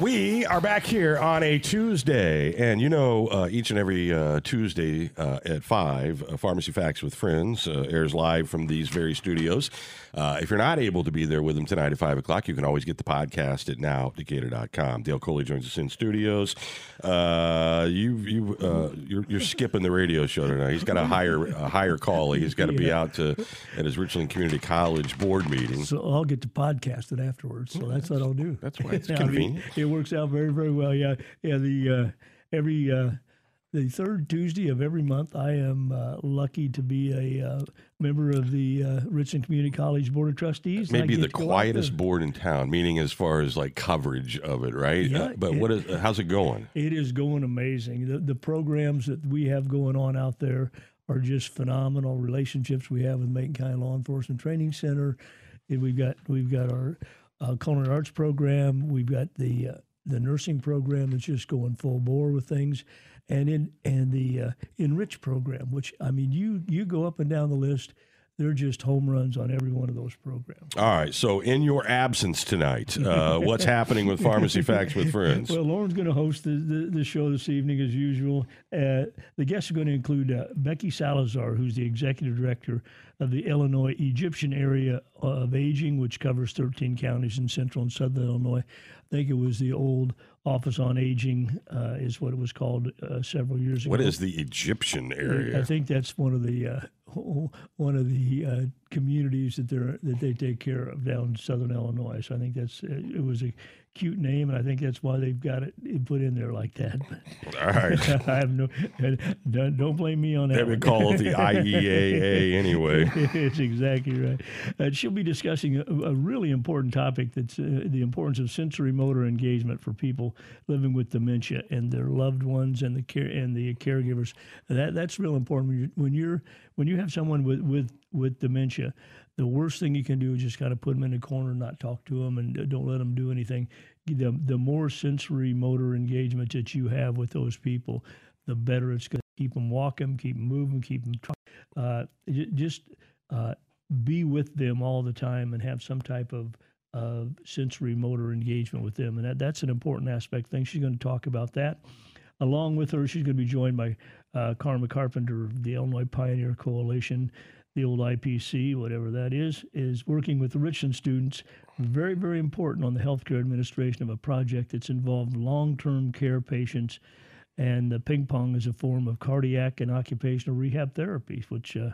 We are back here on a Tuesday, and you know, uh, each and every uh, Tuesday uh, at 5, uh, Pharmacy Facts with Friends uh, airs live from these very studios. Uh, if you're not able to be there with them tonight at 5 o'clock, you can always get the podcast at nowdecatur.com. Dale Coley joins us in studios. you, you, you're, you're, skipping the radio show tonight. He's got a higher, a higher call. He's got to be out to at his Richland Community College board meeting. So I'll get to podcast it afterwards. So that's what I'll do. That's why it's convenient. It works out very very well. Yeah, yeah. The uh, every uh, the third Tuesday of every month, I am uh, lucky to be a uh, member of the uh, Richland Community College Board of Trustees. Maybe the quietest board in town, meaning as far as like coverage of it, right? Yeah, but it, what is how's it going? It is going amazing. The the programs that we have going on out there are just phenomenal. Relationships we have with Macon County Law Enforcement Training Center. And we've got we've got our uh, culinary arts program. We've got the uh, the nursing program that's just going full bore with things, and in and the uh, enrich program, which I mean, you you go up and down the list they're just home runs on every one of those programs. All right. So, in your absence tonight, uh, what's happening with Pharmacy Facts with Friends? Well, Lauren's going to host the, the, the, show this evening as usual. Uh, the guests are going to include uh, Becky Salazar, who's the executive director of the Illinois Egyptian Area of Aging, which covers 13 counties in central and southern Illinois. I think it was the old Office on Aging, uh, is what it was called uh, several years ago. What is the Egyptian area? I think that's one of the uh, one of the uh, communities that they that they take care of down in southern Illinois. So I think that's it was a cute name, and I think that's why they've got it put in there like that. All right. I have no. Don't, don't blame me on that. They would call it the IEAA anyway. it's exactly right. Uh, she'll be discussing a, a, really important topic that's uh, the importance of sensory motor engagement for people living with dementia and their loved ones and the care and the caregivers. That that's real important when you're when you're when you have someone with with with dementia the worst thing you can do is just kind of put them in a corner not talk to them and don't let them do anything. The, the more sensory motor engagement that you have with those people, the better it's going to keep them walking, keep them moving, keep them uh, just uh, be with them all the time and have some type of uh, sensory motor engagement with them. And that, that's an important aspect thing. She's going to talk about that. Along with her, she's going to be joined by uh, Karma Carpenter of the Illinois Pioneer Coalition the old IPC, whatever that is, is working with the Richland students. Very, very important on the healthcare administration of a project that's involved long term care patients. And the ping pong is a form of cardiac and occupational rehab therapy, which uh,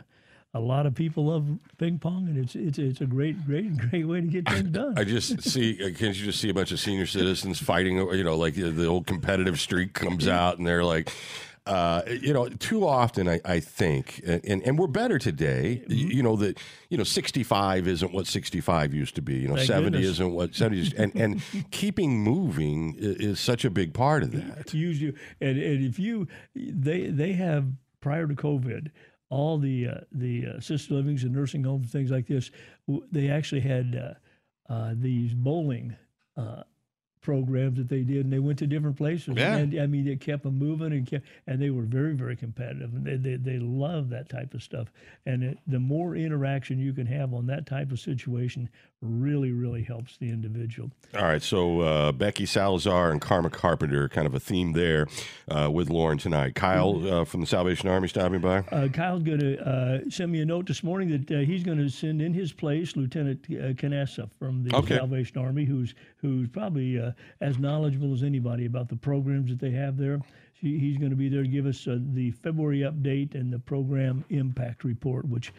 a lot of people love ping pong, and it's it's it's a great great great way to get things done. I just see, uh, can't you just see a bunch of senior citizens fighting? You know, like the old competitive streak comes out, and they're like, uh, you know, too often I, I think, and, and we're better today. Mm-hmm. You know that you know, 65 isn't what 65 used to be. You know, Thank 70 goodness. isn't what 70 is, and and keeping moving is, is, such a big part of that. Usually, and, and if you they they have prior to COVID. All the uh, the uh, assisted livings and nursing homes and things like this, they actually had uh, uh these bowling uh, programs that they did, and they went to different places. Yeah. And, I mean, it kept them moving, and kept, and they were very, very competitive, and they they, they love that type of stuff. And it, the more interaction you can have on that type of situation, really, really helps the individual. All right, so uh, Becky Salazar and Karma Carpenter, kind of a theme there uh, with Lauren tonight. Kyle mm-hmm. uh, from the Salvation Army stopping by. Uh, Kyle's going to uh, send me a note this morning that uh, he's going to send in his place Lieutenant uh, Canessa from the okay. Salvation Army, who's who's probably as knowledgeable as anybody about the programs that they have there. he's going to be there to give us uh, the February update and the program impact report, which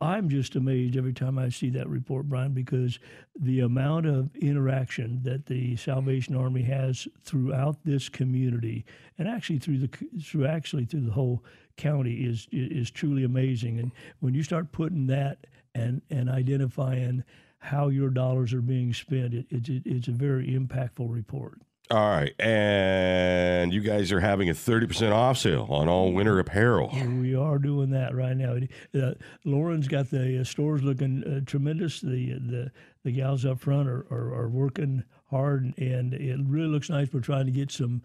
I'm just amazed every time I see that report, Brian, because the amount of interaction that the Salvation Army has throughout this community, and actually through the through actually through the whole county, is is truly amazing. And when you start putting that and and identifying how your dollars are being spent. It, it, it's a very impactful report. All right. And you guys are having a 30% off sale on all winter apparel. We are doing that right now. Uh, Lauren's got the uh, stores looking uh, tremendous. The, the the gals up front are, are, are, working hard, and it really looks nice. We're trying to get some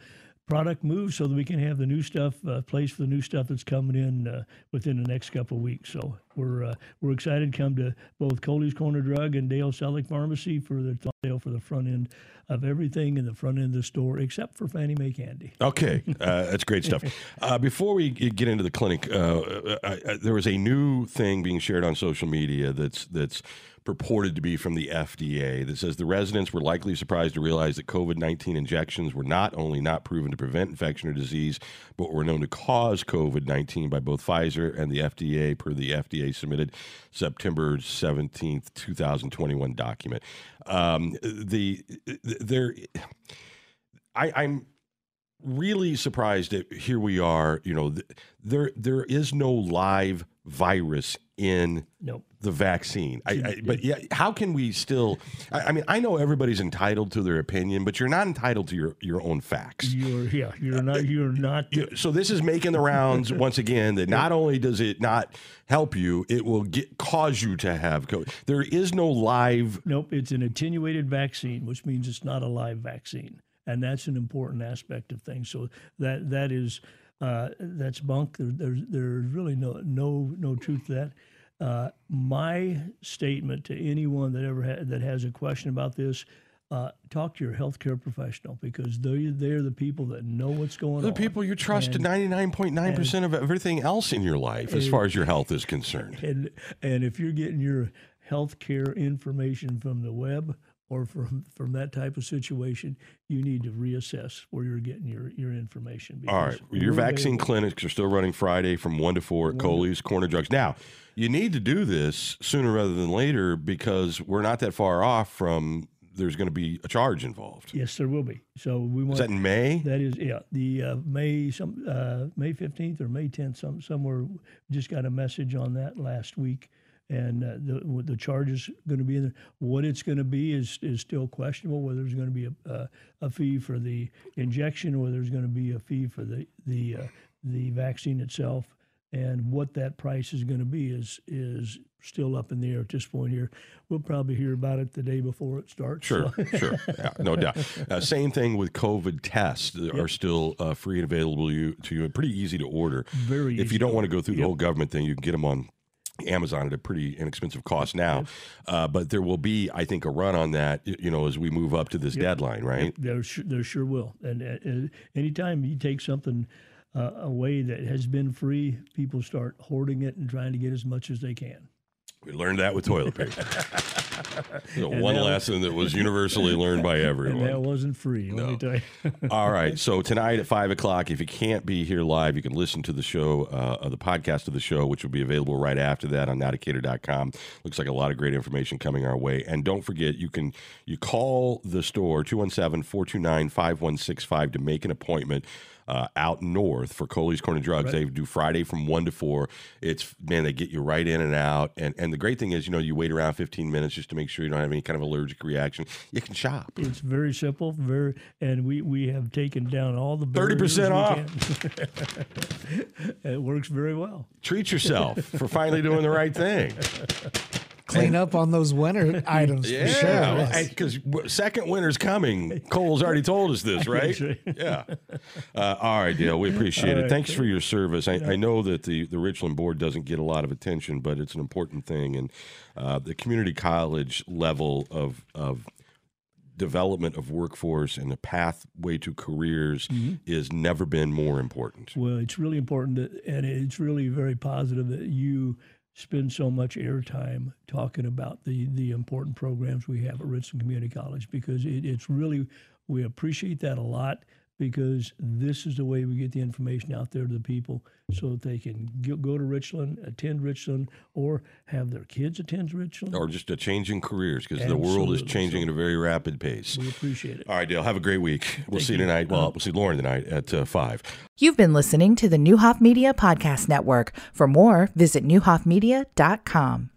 product moved so that we can have the new stuff, uh, place for the new stuff that's coming in uh, within the next couple of weeks. So we're uh, we're excited to come to both Coley's Corner Drug and Dale Selleck Pharmacy for the Dale for the front end of everything in the front end of the store except for Fannie May candy. Okay, uh, that's great stuff. Uh, before we get into the clinic, uh, uh, uh, there was a new thing being shared on social media that's that's purported to be from the FDA that says the residents were likely surprised to realize that COVID 19 injections were not only not proven to prevent infection or disease, but were known to cause COVID 19 by both Pfizer and the FDA, per the FDA submitted September 17th, 2021 document. Um, the there, I, I'm really surprised that here we are. You know, th- there there is no live virus in Nope. the vaccine. I, I, but yeah, how can we still? I, I mean, I know everybody's entitled to their opinion, but you're not entitled to your your own facts. You're yeah. You're not. You're not. So this is making the rounds once again. That not only does it not help you, it will get cause you to have COVID. There is no live. Nope, it's an attenuated vaccine, which means it's not a live vaccine, and that's an important aspect of things. So that that is uh, that's bunk. There, there's there's really no no no truth to that. Uh, my statement to anyone that ever ha- that has a question about this. Uh, talk to your healthcare professional because they they're the people that know what's going The on. The people you trust And- ninety nine point nine percent of everything else in your life, as far as your health is concerned. and and if you're getting your healthcare information from the web or from from that type of situation, you need to reassess where you're getting your your information. All right, your vaccine available- clinics are still running Friday from one to four at Coley's Corner Drugs. Now, you need to do this sooner rather than later because we're not that far off from there's going to be a charge involved. Yes, there will be. So we want Is that in May? That is, yeah, the uh, May some uh, May fifteenth or May tenth, some somewhere. Just got a message on that last week, and uh, the the charge is going to be in there. What it's going to be is is still questionable. Whether there's going to be a, a a fee for the injection, or whether there's going to be a fee for the the uh, the vaccine itself, and what that price is going to be is is still up in the air at this point. Here, we'll probably hear about it the day before it starts. Sure, so- sure, yeah, no doubt. Uh, same thing with COVID tests that are still uh, free and available you, to you, and pretty easy to order. Very If you don't want to go through the whole government thing, you can get them on Amazon at a pretty inexpensive cost now. Uh, but there will be, I think, a run on that. You know, as we move up to this deadline, right? There, su- there sure will. And anytime you take something uh, away that has been free, people start hoarding it and trying to get as much as they can. We learned that with toilet paper. One that- lesson that was universally learned by And that everyone. wasn't free. Let me tell you. All right. So tonight at five o'clock, if you can't be here live, you can listen to the show, uh, the podcast of the show, which will be available right after that on nowdecatur.com. Looks like a lot of great information coming our way. And don't forget, you can you call the store 217-429-5165 to make an appointment. Uh, out north for Coley's Corner Drugs. They do Friday from one to four. It's man, they get you right in and out. And and the great thing is, you know, you wait around 15 minutes just to make sure you don't have any kind of allergic reaction. You can shop. It's very simple, very, and we, we have taken down all the 30% off. it works very well. Treat yourself for finally doing the right thing. Clean up on those winter items for sure. yes. because second winter's coming. Cole's already told us this, right? Yeah. Uh, all right, Dale. We appreciate it. right. Thanks for your service. I, I know that the the Richland board doesn't get a lot of attention, but it's an important thing, and uh, the community college level of of development of workforce and the pathway to careers Mm-hmm. is never been more important. Well, it's really important, that, and it's really very positive that you spend so much airtime talking about the the important programs we have at Richland Community College because it, it's really we appreciate that a lot because this is the way we get the information out there to the people so that they can go, go to Richland, attend Richland, or have their kids attend Richland. Or just a change in careers because the world is Absolutely. changing at a very rapid pace. we appreciate it. All right, Dale. Have a great week. We'll see you tonight. Well, we'll see Lauren tonight at uh, five. You've been listening to the Neuhoff Media Podcast Network. For more, visit neuhoffmedia.com.